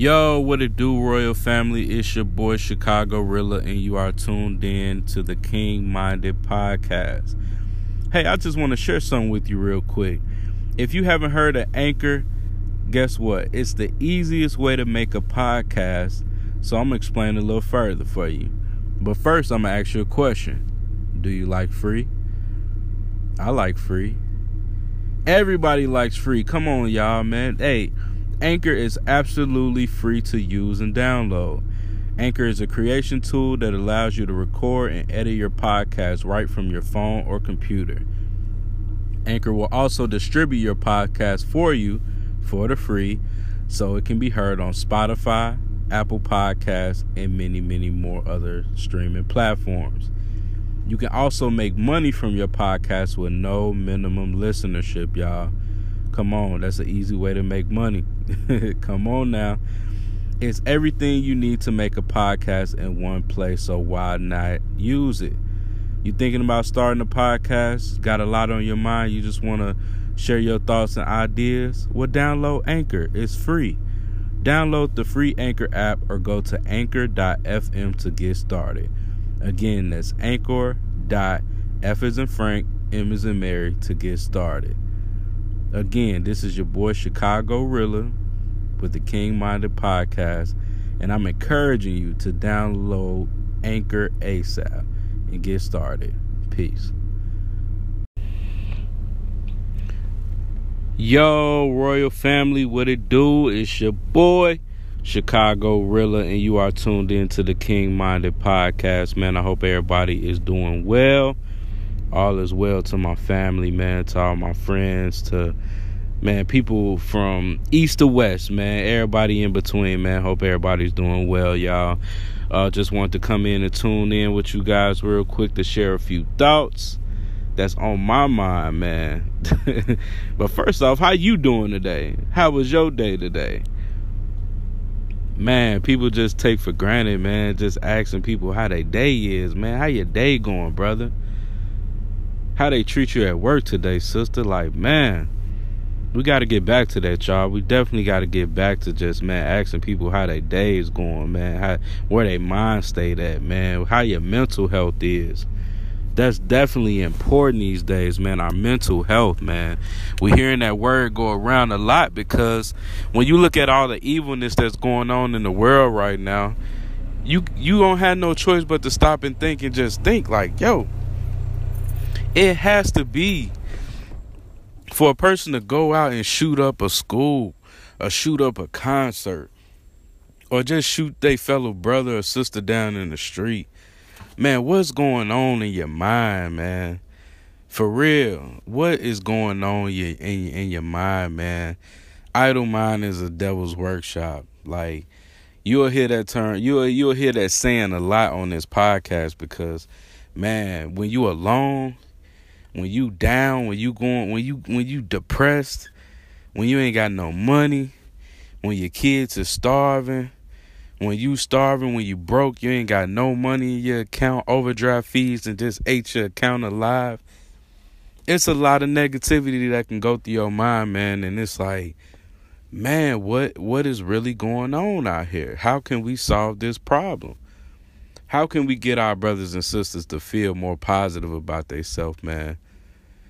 Yo, what it do, Royal Family? It's your boy Chicago Rilla, and you are tuned in to the King Minded Podcast. Hey, I just want to share something with you real quick. If you haven't heard of Anchor, guess what? It's the easiest way to make a podcast. So I'm gonna explain a little further for you. But first, I'm gonna ask you a question. Do you like free? I like free. Everybody likes free. Come on, y'all, man. Hey, Anchor is absolutely free to use and download. Anchor is a creation tool that allows you to record and edit your podcast right from your phone or computer. Anchor will also distribute your podcast for you for the free so it can be heard on Spotify, Apple Podcasts, and many, many more other streaming platforms. You can also make money from your podcast with no minimum listenership, y'all. Come on, that's an easy way to make money. Come on now. It's everything you need to make a podcast in one place, so why not use it? You thinking about starting a podcast? Got a lot on your mind, you just want to share your thoughts and ideas? Well, download Anchor. It's free. Download the free Anchor app or go to anchor.fm to get started. Again, that's anchor.f is in Frank, M is in Mary to get started. Again, this is your boy Chicago Rilla with the King Minded Podcast, and I'm encouraging you to download Anchor ASAP and get started. Peace. Yo, Royal Family, what it do? It's your boy Chicago Rilla, and you are tuned in to the King Minded Podcast. Man, I hope everybody is doing well all is well to my family, man, to all my friends, to man, people from east to west, man, everybody in between, man. Hope everybody's doing well, y'all. Uh, just wanted to come in and tune in with you guys real quick to share a few thoughts that's on my mind, man. but first off, how you doing today? How was your day today? Man, people just take for granted, man, just asking people how their day is, man. How your day going, brother? How they treat you at work today, sister. Like, man, we got to get back to that, y'all. We definitely got to get back to just, man, asking people how their day is going, man, how where their mind state at, man, how your mental health is. That's definitely important these days, man. Our mental health, man. We're hearing that word go around a lot because when you look at all the evilness that's going on in the world right now, you you don't have no choice but to stop and think and just think like, yo, it has to be for a person to go out and shoot up a school or shoot up a concert or just shoot their fellow brother or sister down in the street. Man, what's going on in your mind, man? For real, what is going on in in your mind, man? Idle mind is a devil's workshop. Like you'll hear that term, you'll you'll hear that saying a lot on this podcast because, man, when you alone when you down, when you going, when you when you depressed, when you ain't got no money, when your kids are starving, when you starving, when you broke, you ain't got no money in your account, overdraft fees, and just ate your account alive. It's a lot of negativity that can go through your mind, man, and it's like, man, what what is really going on out here? How can we solve this problem? How can we get our brothers and sisters to feel more positive about themselves, man?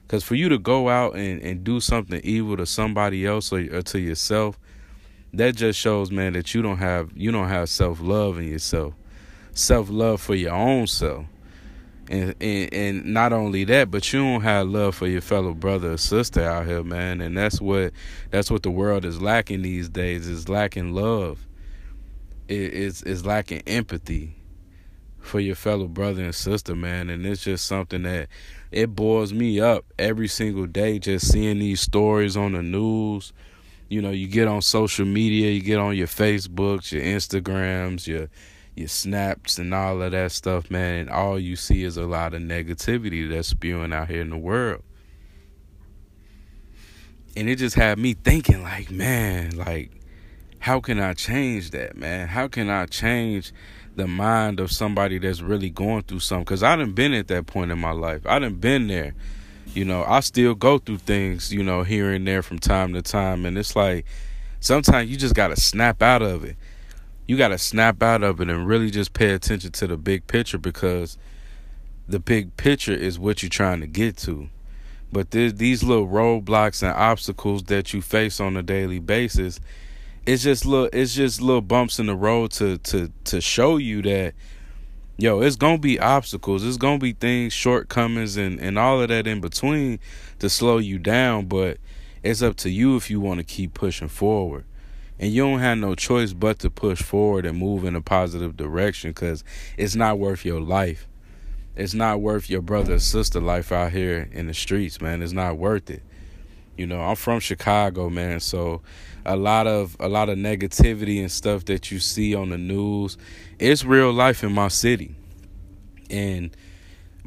Because for you to go out and, and do something evil to somebody else or, or to yourself, that just shows, man, that you don't have you don't have self love in yourself, self love for your own self, and, and and not only that, but you don't have love for your fellow brother or sister out here, man. And that's what that's what the world is lacking these days. Is lacking love. It, it's it's lacking empathy for your fellow brother and sister, man. And it's just something that it boils me up every single day just seeing these stories on the news. You know, you get on social media, you get on your Facebooks, your Instagrams, your your snaps and all of that stuff, man, and all you see is a lot of negativity that's spewing out here in the world. And it just had me thinking like, man, like how can I change that, man? How can I change the mind of somebody that's really going through something. Cause I done been at that point in my life. I done been there. You know, I still go through things, you know, here and there from time to time. And it's like sometimes you just gotta snap out of it. You gotta snap out of it and really just pay attention to the big picture because the big picture is what you're trying to get to. But these little roadblocks and obstacles that you face on a daily basis, it's just little it's just little bumps in the road to to to show you that yo, it's gonna be obstacles, it's gonna be things, shortcomings and, and all of that in between to slow you down, but it's up to you if you want to keep pushing forward. And you don't have no choice but to push forward and move in a positive direction because it's not worth your life it's not worth your brother or sister life out here in the streets, man. It's not worth it. You know, I'm from Chicago, man, so a lot of a lot of negativity and stuff that you see on the news, it's real life in my city. And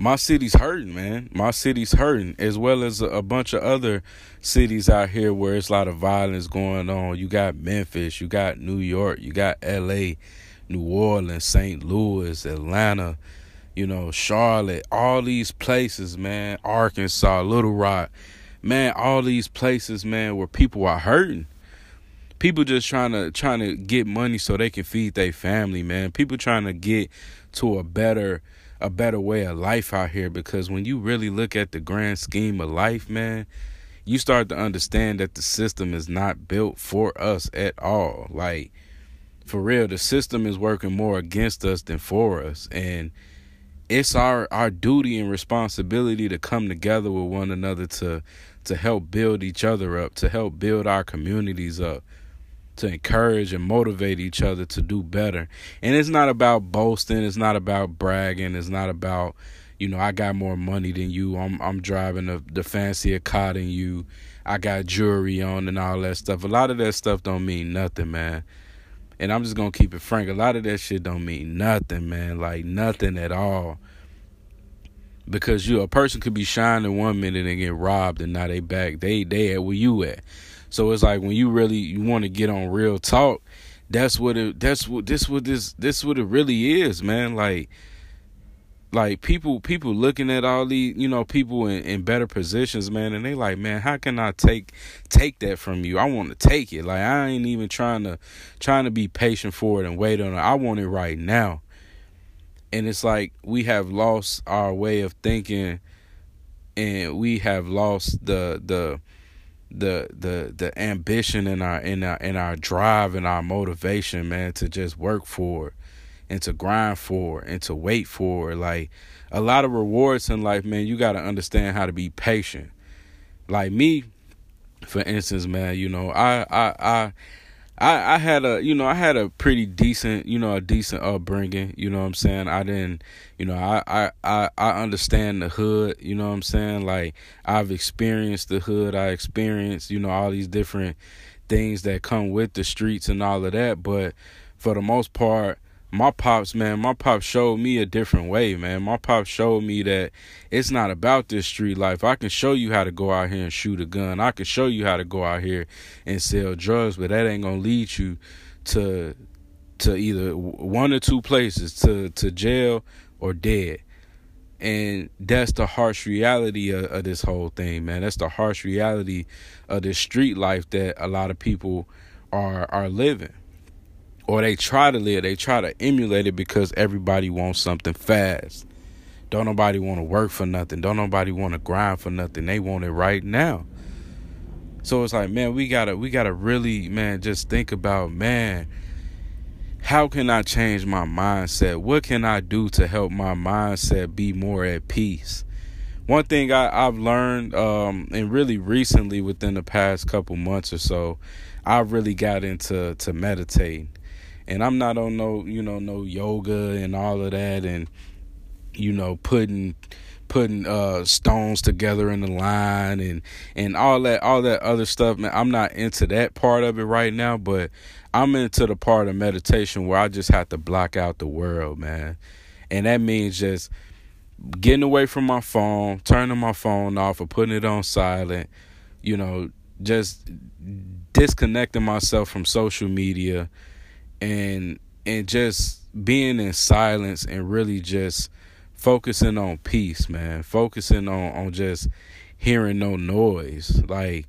my city's hurting, man. My city's hurting, as well as a, bunch of other cities out here where it's a lot of violence going on. You got Memphis, you got New York, you got L.A., New Orleans, St. Louis, Atlanta, you know, Charlotte, all these places, man, Arkansas, Little Rock, man, all these places, man, where people are hurting. People just trying to trying to get money so they can feed their family, man. People trying to get to a better a better way of life out here because when you really look at the grand scheme of life, man, you start to understand that the system is not built for us at all. Like for real, the system is working more against us than for us. And it's our our duty and responsibility to come together with one another to to help build each other up, to help build our communities up, to encourage and motivate each other to do better. And it's not about boasting, it's not about bragging, it's not about you know, I got more money than you. I'm I'm driving the the fancier car than you. I got jewelry on and all that stuff. A lot of that stuff don't mean nothing, man. And I'm just gonna keep it frank. A lot of that shit don't mean nothing, man. Like nothing at all. Because you a person could be shining one minute and get robbed and now they back. They they at where you at. So it's like when you really you want to get on real talk, that's what it that's what this what this this what it really is, man. Like like people people looking at all these you know people in, in better positions man and they like man how can i take take that from you? I want to take it. Like i ain't even trying to trying to be patient for it and wait on it. I want it right now. And it's like we have lost our way of thinking and we have lost the the the the the ambition in our in our in our drive and our motivation man to just work for and to grind for and to wait for like a lot of rewards in life man you got to understand how to be patient. Like me for instance man you know i i i I, I had a you know I had a pretty decent you know a decent upbringing you know what I'm saying? I didn't you know I, I I I understand the hood you know what I'm saying? Like I've experienced the hood I experienced you know all these different things that come with the streets and all of that but for the most part my pops, man, my pops showed me a different way, man. My pops showed me that it's not about this street life. I can show you how to go out here and shoot a gun. I can show you how to go out here and sell drugs, but that ain't gonna lead you to to either one or two places, to to jail or dead. And that's the harsh reality of, of this whole thing, man. That's the harsh reality of this street life that a lot of people are are living or they try to live, they try to emulate it because everybody wants something fast. Don't nobody want to work for nothing. Don't nobody want to grind for nothing. They want it right now. So it's like, man, we gotta we gotta really, man, just think about, man, how can I change my mindset? What can I do to help my mindset be more at peace? One thing I, I've learned, um, and really recently within the past couple months or so, I really got into to meditating and I'm not on no, you know, no yoga and all of that and you know, putting putting uh stones together in the line and and all that all that other stuff man. I'm not into that part of it right now but i'm into the part of meditation where i just have to block out the world man. And that means just getting away from my phone turning my phone off or putting it on silent you know just disconnecting myself from social media and and just being in silence and really just focusing on peace, man. Focusing on on just hearing no noise. Like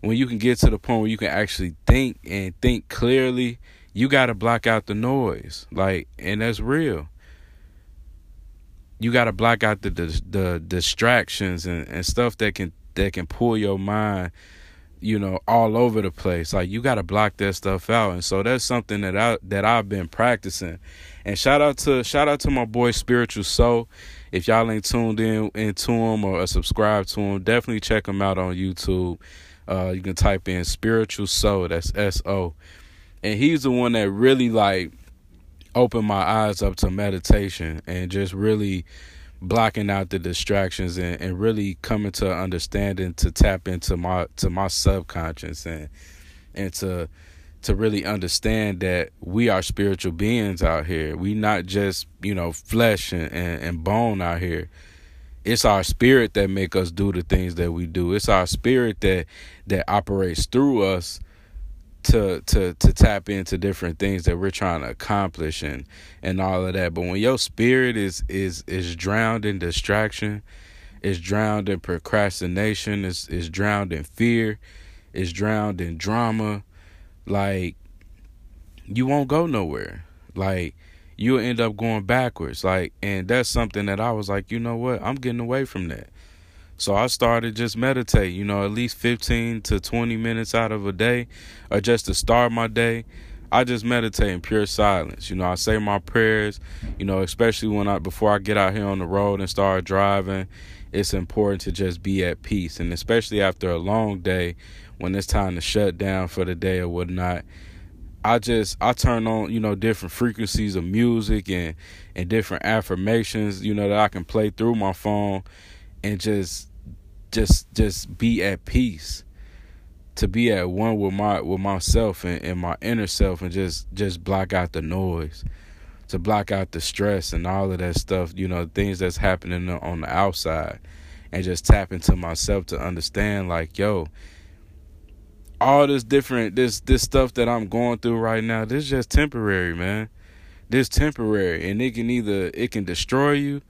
when you can get to the point where you can actually think and think clearly, you got to block out the noise. Like, and that's real. You got to block out the, the the distractions and, and stuff that can that can pull your mind, you know, all over the place. Like you got to block that stuff out. And so that's something that I that I've been practicing. And shout out to shout out to my boy Spiritual Soul. If y'all ain't tuned in into him or subscribe to him, definitely check him out on YouTube. Uh, you can type in spiritual soul. That's S O, and he's the one that really like opened my eyes up to meditation and just really blocking out the distractions and, and really coming to understanding to tap into my to my subconscious and and to to really understand that we are spiritual beings out here. We not just, you know, flesh and, and, and bone out here it's our spirit that make us do the things that we do it's our spirit that that operates through us to to to tap into different things that we're trying to accomplish and and all of that but when your spirit is is is drowned in distraction is drowned in procrastination is is drowned in fear is drowned in drama like you won't go nowhere like you'll end up going backwards. Like, and that's something that I was like, you know what? I'm getting away from that. So I started just meditate, you know, at least 15 to 20 minutes out of a day or just to start my day. I just meditate in pure silence. You know, I say my prayers, you know, especially when I before I get out here on the road and start driving, it's important to just be at peace. And especially after a long day when it's time to shut down for the day or whatnot, I just I turn on you know different frequencies of music and and different affirmations you know that I can play through my phone and just just just be at peace to be at one with my with myself and, and my inner self and just just block out the noise to block out the stress and all of that stuff you know things that's happening on the outside and just tap into myself to understand like yo all this different this this stuff that I'm going through right now, this is just temporary, man. This temporary and it can either it can destroy you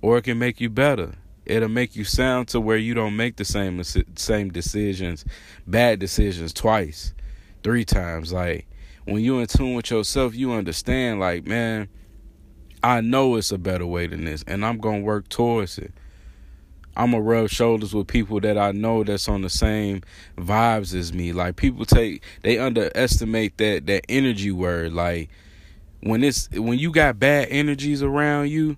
or it can make you better. It'll make you sound to where you don't make the same same decisions, bad decisions twice, three times. Like when you in tune with yourself, you understand like, man, I know it's a better way than this and I'm to work towards it. I'm gonna rub shoulders with people that I know that's on the same vibes as me. Like people take they underestimate that that energy word. Like when it's when you got bad energies around you,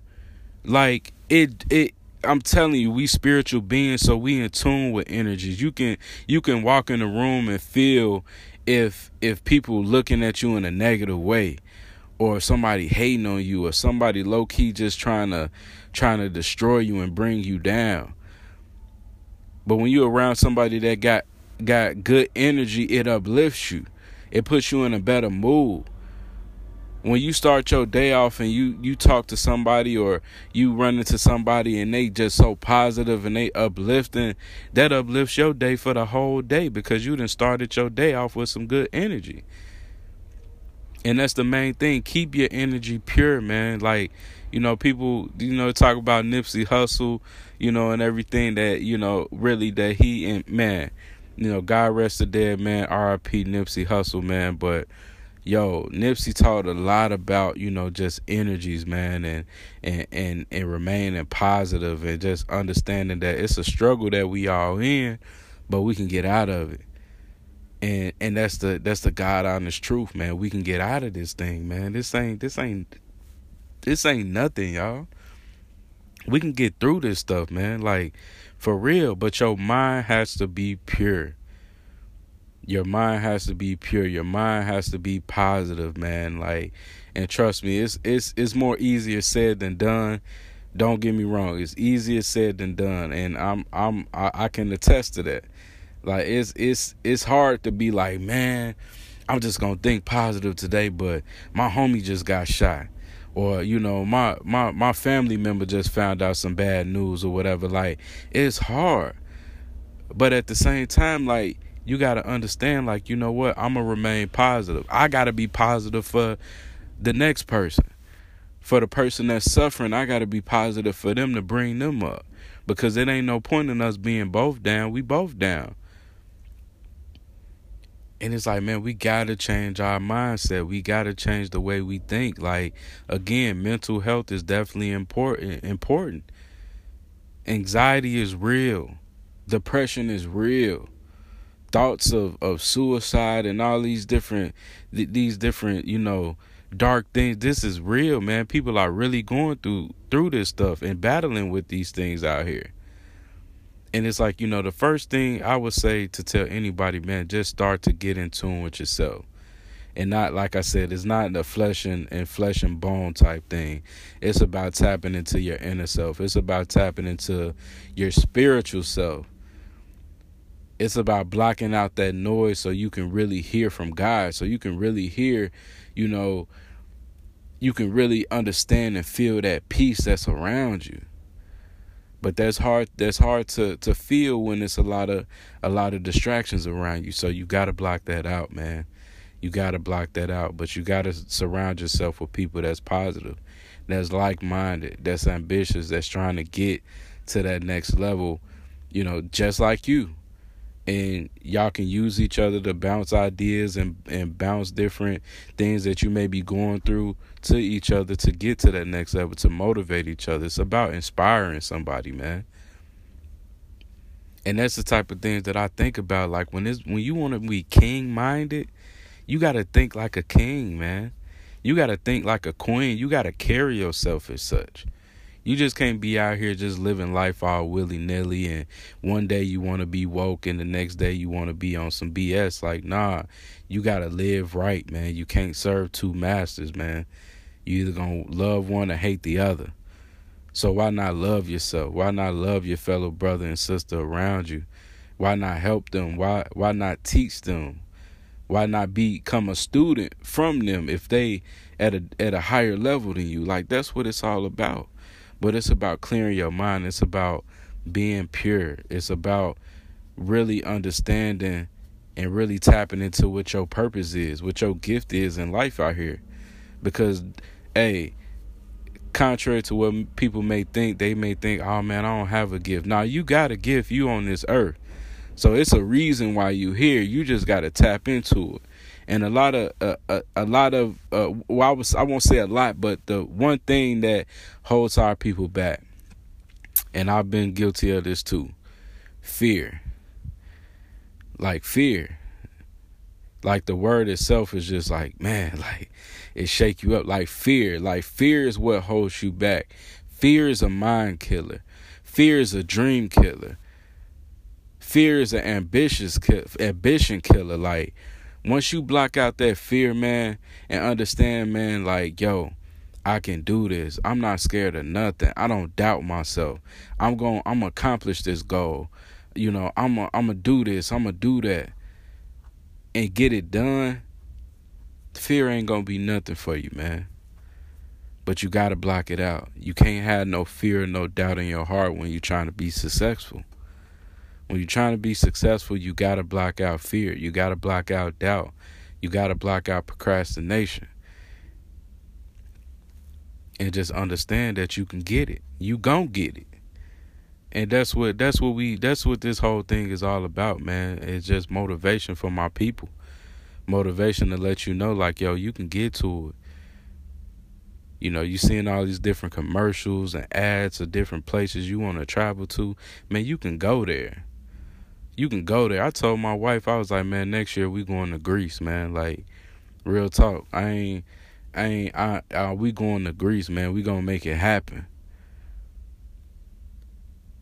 like it it I'm telling you, we spiritual beings, so we in tune with energies. You can you can walk in the room and feel if if people looking at you in a negative way or somebody hating on you or somebody low key just trying to trying to destroy you and bring you down. But when you're around somebody that got got good energy, it uplifts you. It puts you in a better mood. When you start your day off and you you talk to somebody or you run into somebody and they just so positive and they uplifting, that uplifts your day for the whole day because you done started your day off with some good energy. And that's the main thing. Keep your energy pure, man. Like, you know, people, you know, talk about Nipsey Hussle, you know, and everything that, you know, really that he and man, you know, God rest the dead, man. R.I.P. Nipsey Hussle, man. But yo, Nipsey taught a lot about, you know, just energies, man, and and and, and remaining positive and just understanding that it's a struggle that we all in, but we can get out of it and and that's the that's the God honest truth, man. We can get out of this thing, man. This ain't this ain't this ain't nothing, y'all. We can get through this stuff, man. Like for real, but your mind has to be pure. Your mind has to be pure. Your mind has to be positive, man. Like and trust me, it's it's it's more easier said than done. Don't get me wrong, it's easier said than done, and I'm I'm I, I can attest to that like it's it's it's hard to be like, man, I'm just gonna think positive today, but my homie just got shot. Or, you know, my my my family member just found out some bad news or whatever. Like, it's hard. But at the same time, like, you gotta understand, like, you know what, I'm gonna remain positive. I gotta be positive for the next person. For the person that's suffering, I gotta be positive for them to bring them up. Because it ain't no point in us being both down. We both down. and it's like, man, we gotta change our mindset. We gotta change the way we think. Like, again, mental health is definitely important. Important. Anxiety is real. Depression is real. Thoughts of, of suicide and all these different these different you know dark things. This is real, man. People are really going through through this stuff and battling with these things out here. And it's like, you know, the first thing I would say to tell anybody, man, just start to get in tune with yourself. And not like I said, it's not the flesh and, and flesh and bone type thing. It's about tapping into your inner self. It's about tapping into your spiritual self. It's about blocking out that noise so you can really hear from God. So you can really hear, you know, you can really understand and feel that peace that's around you. But that's hard that's hard to to feel when it's a lot of a lot of distractions around you. So you got to block that out man. You got to block that out but you got to surround yourself with people that's positive that's like-minded that's ambitious that's trying to get to that next level you know just like you and y'all can use each other to bounce ideas and and bounce different things that you may be going through to each other to get to that next level to motivate each other. It's about inspiring somebody man. And that's the type of things that I think about. Like when it's when you want to be king minded you got to think like a king man. You got to think like a queen. You got to carry yourself as such you just can't be out here just living life all willy nilly and one day you want to be woke and the next day you want to be on some BS. Like, nah, you got to live right, man. You can't serve two masters, man. You either going to love one or hate the other. So why not love yourself? Why not love your fellow brother and sister around you? Why not help them? Why why not teach them? Why not become a student from them if they at a at a higher level than you? Like that's what it's all about. But it's about clearing your mind. It's about being pure. It's about really understanding and really tapping into what your purpose is, what your gift is in life out here. Because, hey, contrary to what people may think, they may think, oh man, I don't have a gift. Now, you got a gift, you on this earth. So it's a reason why you here. You just got to tap into it and a lot of uh, a, a lot of uh, well, I was I won't say a lot, but the one thing that holds our people back, and I've been guilty of this too, fear. Like fear, like the word itself is just like man, like it shake you up. Like fear, like fear is what holds you back. Fear is a mind killer. Fear is a dream killer. Fear is an ambitious ambition killer. Like once you block out that fear, man, and understand, man, like, yo, I can do this. I'm not scared of nothing. I don't doubt myself. I'm going I'm gonna accomplish this goal. You know, I'm I'm gonna do this. I'm gonna do that. And get it done. Fear ain't to be nothing for you, man. But you got to block it out. You can't have no fear, no doubt in your heart when you're trying to be successful. When you're trying to be successful, you got to block out fear. You got to block out doubt. You got to block out procrastination. And just understand that you can get it. You gon' get it. And that's what that's what we that's what this whole thing is all about, man. It's just motivation for my people. Motivation to let you know like, yo, you can get to it. You know, you seeing all these different commercials and ads of different places you want to travel to. Man, you can go there you can go there. I told my wife, I was like, man, next year we going to Greece, man. Like, real talk. I ain't, I ain't, I, I we going to Greece, man. We gonna make it happen.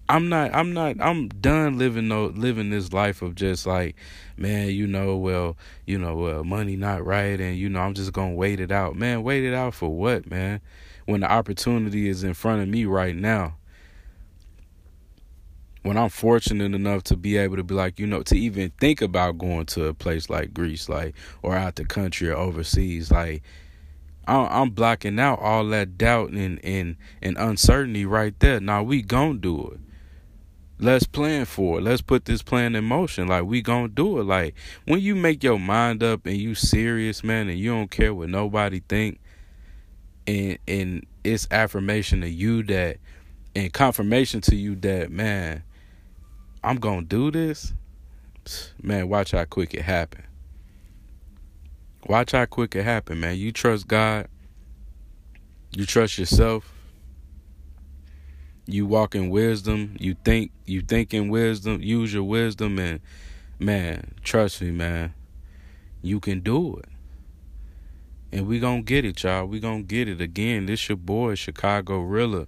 I'm not, I'm not, I'm done living no, living this life of just like, man, you know, well, you know, well, money not right, and you know, I'm just gonna wait it out, man. Wait it out for what, man? When the opportunity is in front of me right now when I'm fortunate enough to be able to be like, you know, to even think about going to a place like Greece, like, or out the country or overseas, like, I'm blocking out all that doubt and, and, and uncertainty right there. Now we gonna do it. Let's plan for it. Let's put this plan in motion. Like we gonna do it. Like when you make your mind up and you serious, man, and you don't care what nobody think, and and it's affirmation to you that, and confirmation to you that, man, I'm gonna do this, man, watch how quick it happen. Watch how quick it happen, man. You trust God. You trust yourself. You walk in wisdom. You think you think in wisdom. Use your wisdom and man, trust me, man. You can do it. And we gonna get it, y'all. We gonna get it again. This your boy, Chicago Rilla,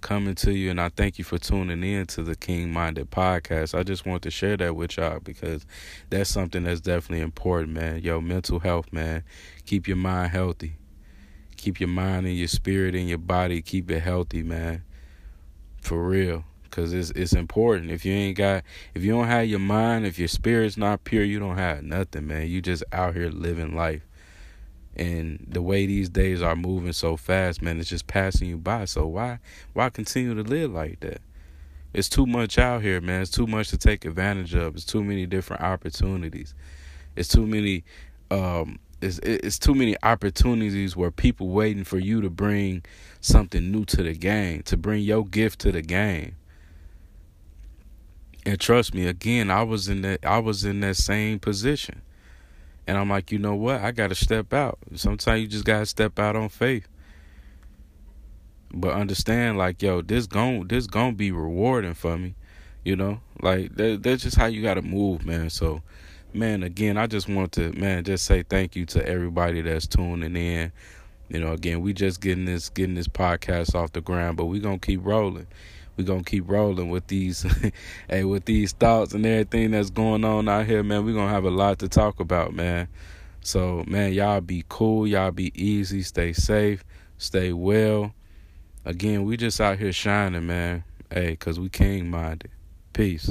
coming to you, and I thank you for tuning in to the King Minded Podcast. I just want to share that with y'all because that's something that's definitely important, man. Yo, mental health, man. Keep your mind healthy. Keep your mind and your spirit and your body. Keep it healthy, man. For real. Cause it's it's important. If you ain't got, if you don't have your mind, if your spirit's not pure, you don't have nothing, man. You just out here living life. And the way these days are moving so fast, man, it's just passing you by. So why why continue to live like that? It's too much out here, man. It's too much to take advantage of. It's too many different opportunities. It's too many um it's it's too many opportunities where people waiting for you to bring something new to the game, to bring your gift to the game. And trust me, again, I was in that I was in that same position. And I'm like, you know what? I got to step out. Sometimes you just got to step out on faith. But understand, like, yo, this gon' this gon' be rewarding for me. You know, like that, that's just how you got to move, man. So, man, again, I just want to, man, just say thank you to everybody that's tuning in. You know, again, we just getting this getting this podcast off the ground, but we gonna keep rolling we gonna keep rolling with these hey with these thoughts and everything that's going on out here man. We're gonna have a lot to talk about man. So man y'all be cool. Y'all be easy. Stay safe. Stay well. Again we just out here shining man. Hey cause we king minded peace